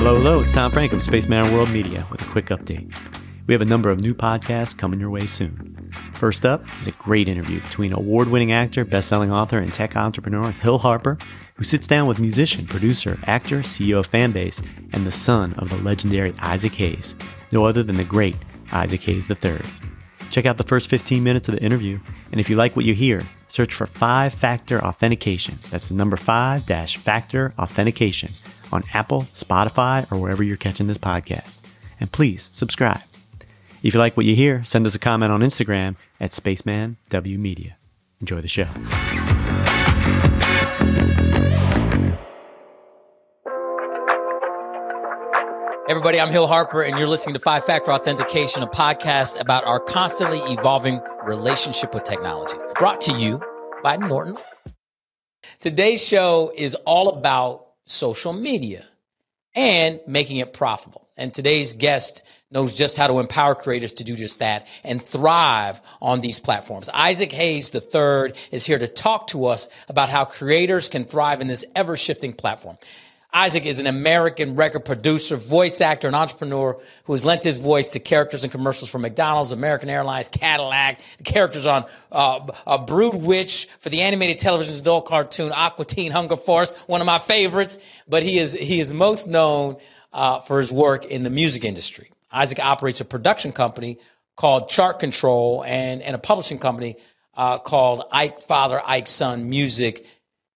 Hello, hello, it's Tom Frank of Spaceman World Media with a quick update. We have a number of new podcasts coming your way soon. First up is a great interview between award winning actor, best selling author, and tech entrepreneur Hill Harper, who sits down with musician, producer, actor, CEO of Fanbase, and the son of the legendary Isaac Hayes, no other than the great Isaac Hayes III. Check out the first 15 minutes of the interview, and if you like what you hear, search for 5 Factor Authentication. That's the number 5 dash Factor Authentication on Apple, Spotify, or wherever you're catching this podcast. And please subscribe. If you like what you hear, send us a comment on Instagram at SpacemanWMedia. Enjoy the show. Everybody, I'm Hill Harper, and you're listening to Five Factor Authentication, a podcast about our constantly evolving relationship with technology. Brought to you by Norton. Today's show is all about social media and making it profitable. And today's guest knows just how to empower creators to do just that and thrive on these platforms. Isaac Hayes III is here to talk to us about how creators can thrive in this ever shifting platform. Isaac is an American record producer, voice actor, and entrepreneur who has lent his voice to characters in commercials for McDonald's, American Airlines, Cadillac, the characters on uh, uh, Brood Witch for the animated television adult cartoon Aqua Teen Hunger Force, one of my favorites. But he is he is most known uh, for his work in the music industry. Isaac operates a production company called Chart Control and, and a publishing company uh, called Ike Father, Ike Son Music.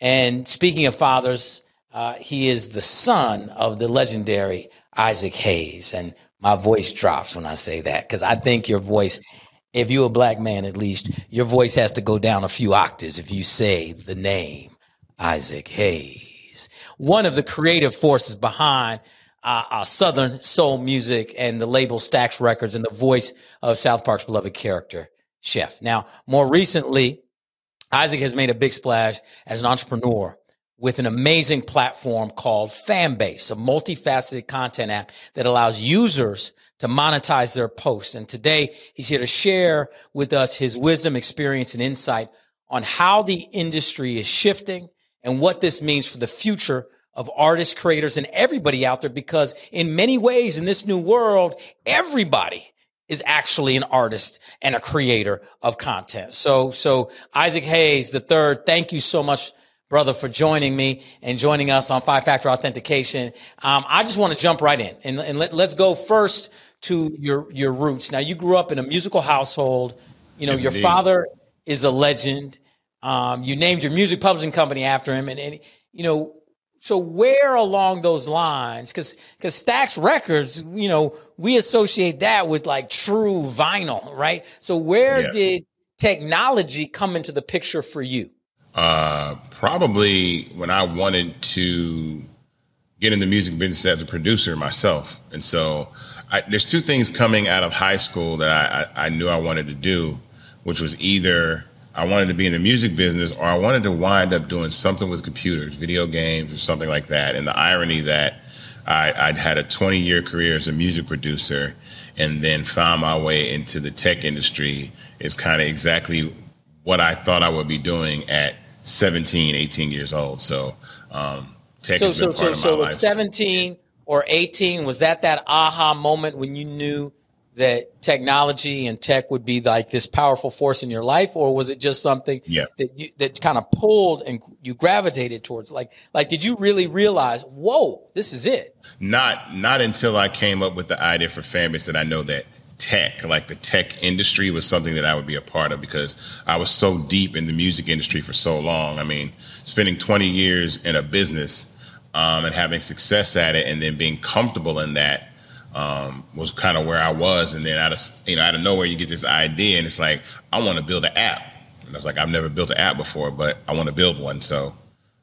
And speaking of fathers, uh, he is the son of the legendary Isaac Hayes. And my voice drops when I say that because I think your voice, if you're a black man at least, your voice has to go down a few octaves if you say the name Isaac Hayes. One of the creative forces behind uh, uh, Southern soul music and the label Stax Records and the voice of South Park's beloved character, Chef. Now, more recently, Isaac has made a big splash as an entrepreneur with an amazing platform called Fanbase, a multifaceted content app that allows users to monetize their posts. And today he's here to share with us his wisdom, experience, and insight on how the industry is shifting and what this means for the future of artists, creators, and everybody out there. Because in many ways in this new world, everybody is actually an artist and a creator of content. So, so Isaac Hayes the third, thank you so much brother, for joining me and joining us on Five Factor Authentication. Um, I just want to jump right in and, and let, us go first to your your roots. Now, you grew up in a musical household. You know, yes, your indeed. father is a legend. Um, you named your music publishing company after him, and, and you know. So where along those lines, because because Stax Records, you know, we associate that with like true vinyl, right? So where yeah. did technology come into the picture for you? Uh, probably when I wanted to get in the music business as a producer myself. And so I, there's two things coming out of high school that I, I, I knew I wanted to do, which was either I wanted to be in the music business or I wanted to wind up doing something with computers, video games, or something like that. And the irony that I, I'd had a 20 year career as a music producer and then found my way into the tech industry is kind of exactly what I thought I would be doing at 17, 18 years old. So, um, tech so, so, so, so at 17 or 18, was that that aha moment when you knew that technology and tech would be like this powerful force in your life, or was it just something yeah. that you, that kind of pulled and you gravitated towards? Like, like, did you really realize, whoa, this is it? Not, not until I came up with the idea for Fanbase that I know that tech, like the tech industry, was something that I would be a part of because I was so deep in the music industry for so long. I mean, spending 20 years in a business um, and having success at it, and then being comfortable in that um, was kind of where I was. And then out of you know out of nowhere, you get this idea, and it's like I want to build an app. And I was like, I've never built an app before, but I want to build one. So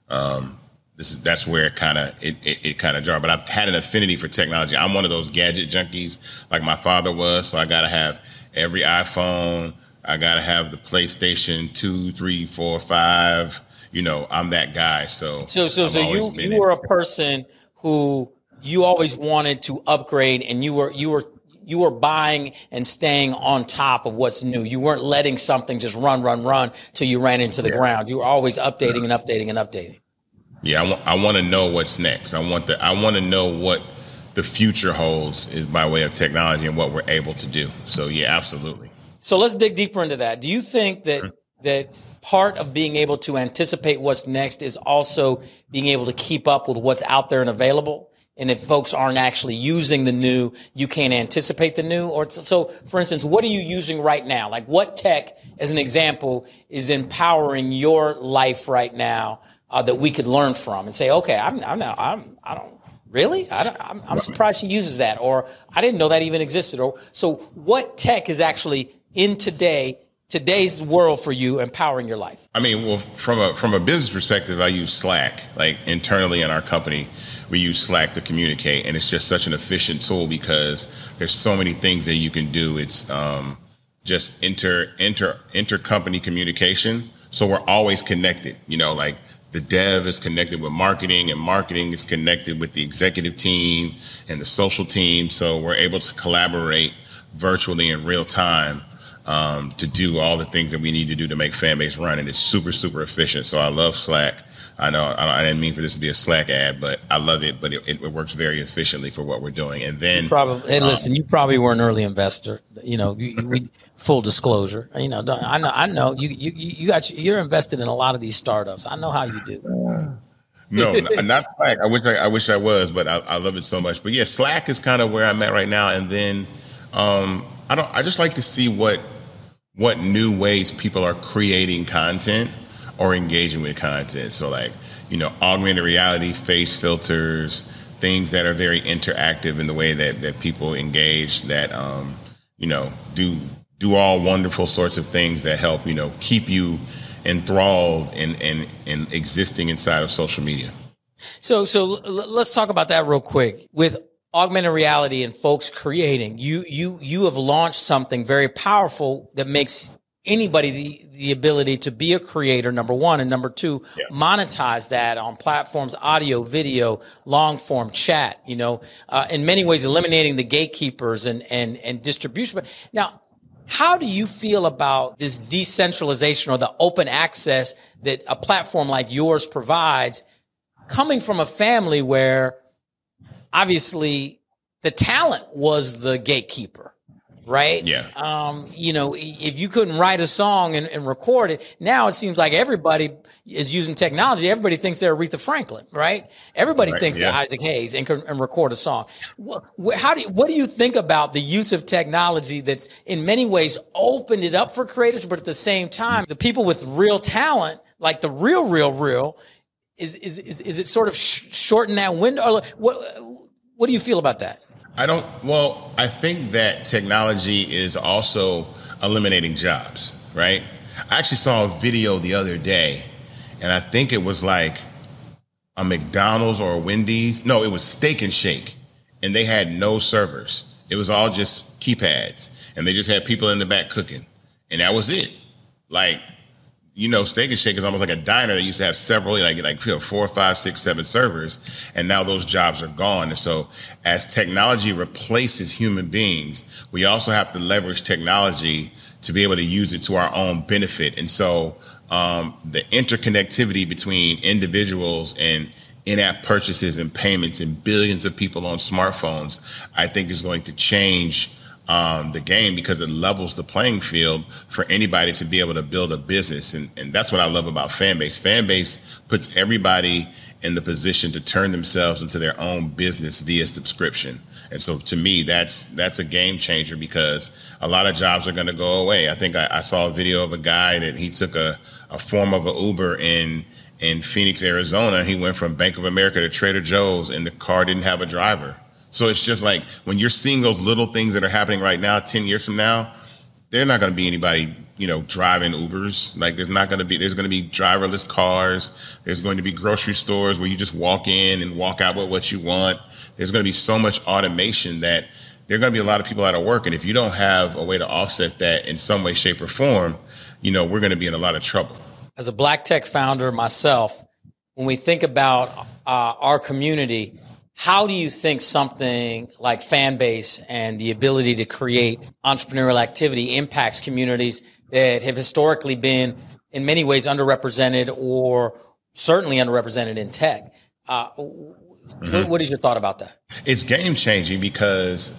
um, this is that's where it kind of it, it, it kind of jarred. But I've had an affinity for technology. I'm one of those gadget junkies, like my father was. So I got to have every iPhone. I got to have the PlayStation two, three, four, five. You know, I'm that guy. So so so, so you you were a person who you always wanted to upgrade, and you were you were you were buying and staying on top of what's new. You weren't letting something just run, run, run till you ran into the yeah. ground. You were always updating and updating and updating. Yeah, I want I want to know what's next. I want the I want to know what the future holds is by way of technology and what we're able to do. So yeah, absolutely. So let's dig deeper into that. Do you think that sure. that part of being able to anticipate what's next is also being able to keep up with what's out there and available? And if folks aren't actually using the new, you can't anticipate the new. Or so, for instance, what are you using right now? Like what tech, as an example, is empowering your life right now uh, that we could learn from and say, okay, I'm, I'm not, I'm, I don't really, I don't, I'm, I'm surprised she uses that, or I didn't know that even existed. Or so, what tech is actually in today today's world for you empowering your life? I mean, well, from a from a business perspective, I use Slack. Like internally in our company, we use Slack to communicate, and it's just such an efficient tool because there's so many things that you can do. It's um, just inter inter intercompany communication, so we're always connected. You know, like the dev is connected with marketing, and marketing is connected with the executive team and the social team. So we're able to collaborate virtually in real time um, to do all the things that we need to do to make Fanbase run, and it's super super efficient. So I love Slack. I know I didn't mean for this to be a Slack ad, but I love it. But it, it works very efficiently for what we're doing. And then, you probably, hey, um, listen, you probably were an early investor. You know, you, we, full disclosure. You know, I know, I know you, you, you got, you're invested in a lot of these startups. I know how you do. no, not Slack. I wish I, I wish I was, but I, I, love it so much. But yeah, Slack is kind of where I'm at right now. And then, um, I don't. I just like to see what what new ways people are creating content or engaging with content. So like, you know, augmented reality, face filters, things that are very interactive in the way that, that people engage that, um, you know, do, do all wonderful sorts of things that help, you know, keep you enthralled and, and, and existing inside of social media. So, so let's talk about that real quick. With augmented reality and folks creating, you you you have launched something very powerful that makes anybody the, the ability to be a creator number one and number two yeah. monetize that on platforms audio video long form chat you know uh, in many ways eliminating the gatekeepers and and and distribution now how do you feel about this decentralization or the open access that a platform like yours provides coming from a family where obviously the talent was the gatekeeper right? Yeah. Um, you know, if you couldn't write a song and, and, record it, now it seems like everybody is using technology. Everybody thinks they're Aretha Franklin, right? Everybody right, thinks yeah. they're Isaac Hayes and can and record a song. How do you, what do you think about the use of technology that's in many ways opened it up for creators, but at the same time, the people with real talent, like the real, real, real, is is is, is it sort of sh- shorten that window? Or what what do you feel about that? I don't. Well, I think that technology is also eliminating jobs, right? I actually saw a video the other day, and I think it was like a McDonald's or a Wendy's. No, it was Steak and Shake, and they had no servers. It was all just keypads, and they just had people in the back cooking, and that was it. Like you know, Steak and Shake is almost like a diner that used to have several, like like you know, four, five, six, seven servers, and now those jobs are gone. And so, as technology replaces human beings, we also have to leverage technology to be able to use it to our own benefit. And so, um, the interconnectivity between individuals and in-app purchases and payments and billions of people on smartphones, I think is going to change um, the game because it levels the playing field for anybody to be able to build a business. And, and that's what I love about Fanbase. Fanbase puts everybody in the position to turn themselves into their own business via subscription. And so to me, that's that's a game changer because a lot of jobs are going to go away. I think I, I, saw a video of a guy that he took a, a form of an Uber in in Phoenix, Arizona. He went from Bank of America to Trader Joe's and the car didn't have a driver. So it's just like when you're seeing those little things that are happening right now, 10 years from now, they're not going to be anybody, you know, driving Ubers. Like there's not going to be, there's going to be driverless cars. There's going to be grocery stores where you just walk in and walk out with what you want. There's going to be so much automation that there are going to be a lot of people out of work. And if you don't have a way to offset that in some way, shape, or form, you know, we're going to be in a lot of trouble. As a black tech founder myself, when we think about uh, our community, how do you think something like Fanbase and the ability to create entrepreneurial activity impacts communities that have historically been in many ways underrepresented or certainly underrepresented in tech? Uh, mm-hmm. what, what is your thought about that? It's game changing because,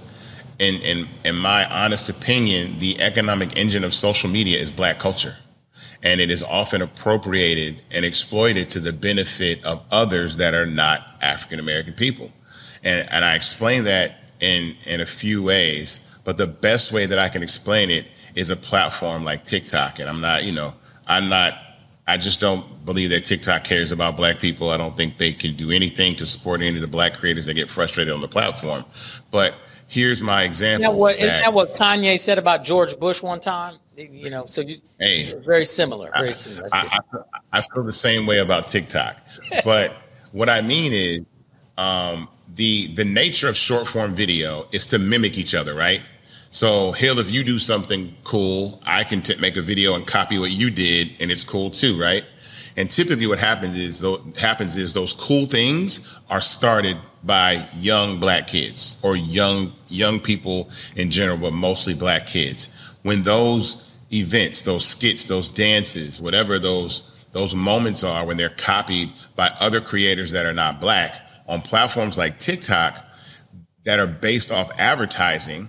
in, in in my honest opinion, the economic engine of social media is black culture, and it is often appropriated and exploited to the benefit of others that are not African American people, and and I explain that in in a few ways. But the best way that I can explain it is a platform like TikTok, and I'm not, you know, I'm not I just don't believe that TikTok cares about black people. I don't think they can do anything to support any of the black creators that get frustrated on the platform. But here's my example. Isn't that what, that, that what Kanye said about George Bush one time? You know, so you, hey, very similar. Very similar. I, I, I, feel the same way about TikTok. but what I mean is um, the the nature of short form video is to mimic each other, right? So, Hill, if you do something cool, I can t- make a video and copy what you did, and it's cool too, right? And typically, what happens is happens is those cool things are started by young black kids or young young people in general, but mostly black kids. When those events, those skits, those dances, whatever those those moments are, when they're copied by other creators that are not black on platforms like TikTok that are based off advertising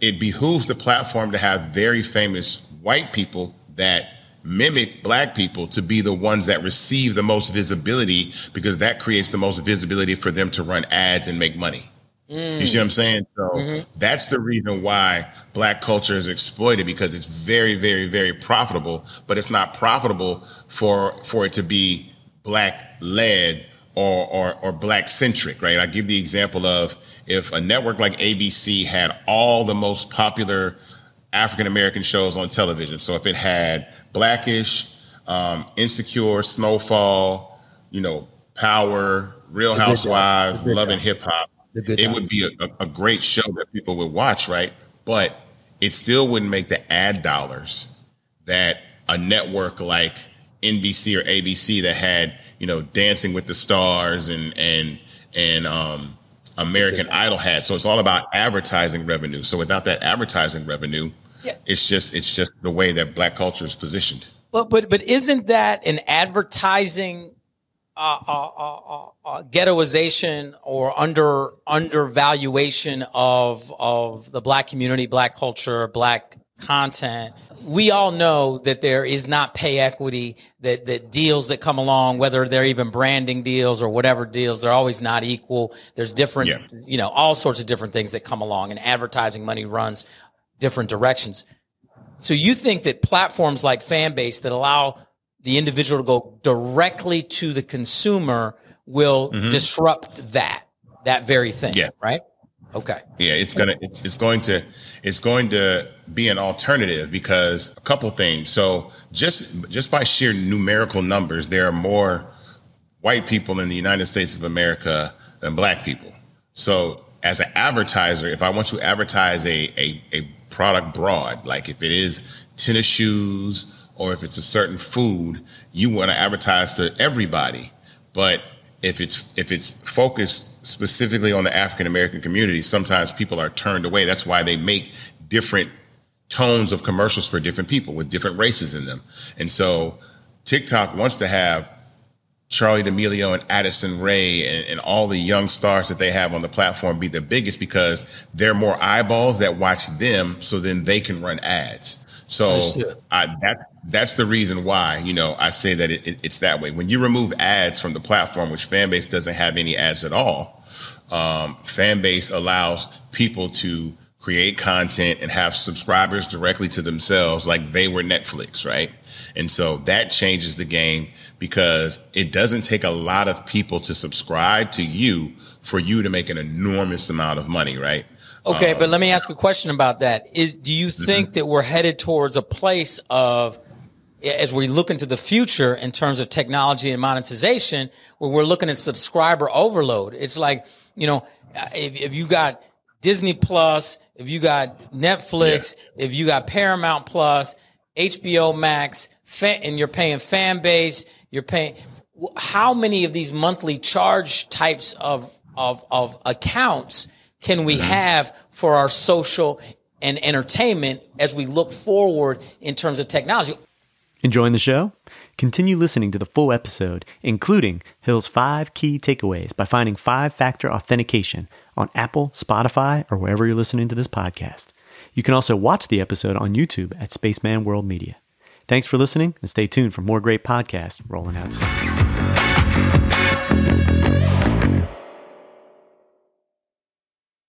it behooves the platform to have very famous white people that mimic black people to be the ones that receive the most visibility because that creates the most visibility for them to run ads and make money. Mm. You see what I'm saying? So mm-hmm. that's the reason why black culture is exploited because it's very, very, very profitable, but it's not profitable for for it to be black led or or, or black centric, right? I give the example of if a network like ABC had all the most popular African American shows on television. So if it had Blackish, um, Insecure, Snowfall, you know, Power, Real Housewives, Love and Hip Hop, it would be a, a great show that people would watch, right? But it still wouldn't make the ad dollars that a network like NBC or ABC that had, you know, Dancing with the Stars and and and um, American Idol had. So it's all about advertising revenue. So without that advertising revenue, yeah. it's just it's just the way that black culture is positioned. But but but isn't that an advertising uh, uh, uh, uh, ghettoization or under undervaluation of of the black community, black culture, black content. We all know that there is not pay equity that that deals that come along whether they're even branding deals or whatever deals they're always not equal. There's different yeah. you know all sorts of different things that come along and advertising money runs different directions. So you think that platforms like fanbase that allow the individual to go directly to the consumer will mm-hmm. disrupt that that very thing yeah. right Okay. Yeah, it's gonna it's, it's going to it's going to be an alternative because a couple things. So just just by sheer numerical numbers, there are more white people in the United States of America than black people. So as an advertiser, if I want to advertise a a, a product broad, like if it is tennis shoes or if it's a certain food, you want to advertise to everybody. But if it's if it's focused specifically on the African American community, sometimes people are turned away. That's why they make different tones of commercials for different people with different races in them. And so TikTok wants to have Charli D'Amelio and Addison Ray and, and, all the young stars that they have on the platform be the biggest because there are more eyeballs that watch them so then they can run ads. So I, that that's the reason why you know I say that it, it, it's that way. When you remove ads from the platform, which Fanbase doesn't have any ads at all, um, Fanbase allows people to create content and have subscribers directly to themselves, like they were Netflix, right? And so that changes the game because it doesn't take a lot of people to subscribe to you for you to make an enormous amount of money, right? Okay, um, but let me ask a question about that. Is do you mm-hmm. think mm-hmm. that we're headed towards a place of as we look into the future in terms of technology and monetization, where we're looking at subscriber overload? It's like, you know, if, if you got Disney Plus, if you got Netflix, yeah. if you got Paramount Plus, HBO Max, and you're paying Fanbase, you're paying how many of these monthly charge types of of of accounts can we have for our social and entertainment as we look forward in terms of technology? Enjoying the show? Continue listening to the full episode, including Hill's five key takeaways by finding five factor authentication on Apple, Spotify, or wherever you're listening to this podcast. You can also watch the episode on YouTube at Spaceman World Media. Thanks for listening and stay tuned for more great podcasts rolling out soon.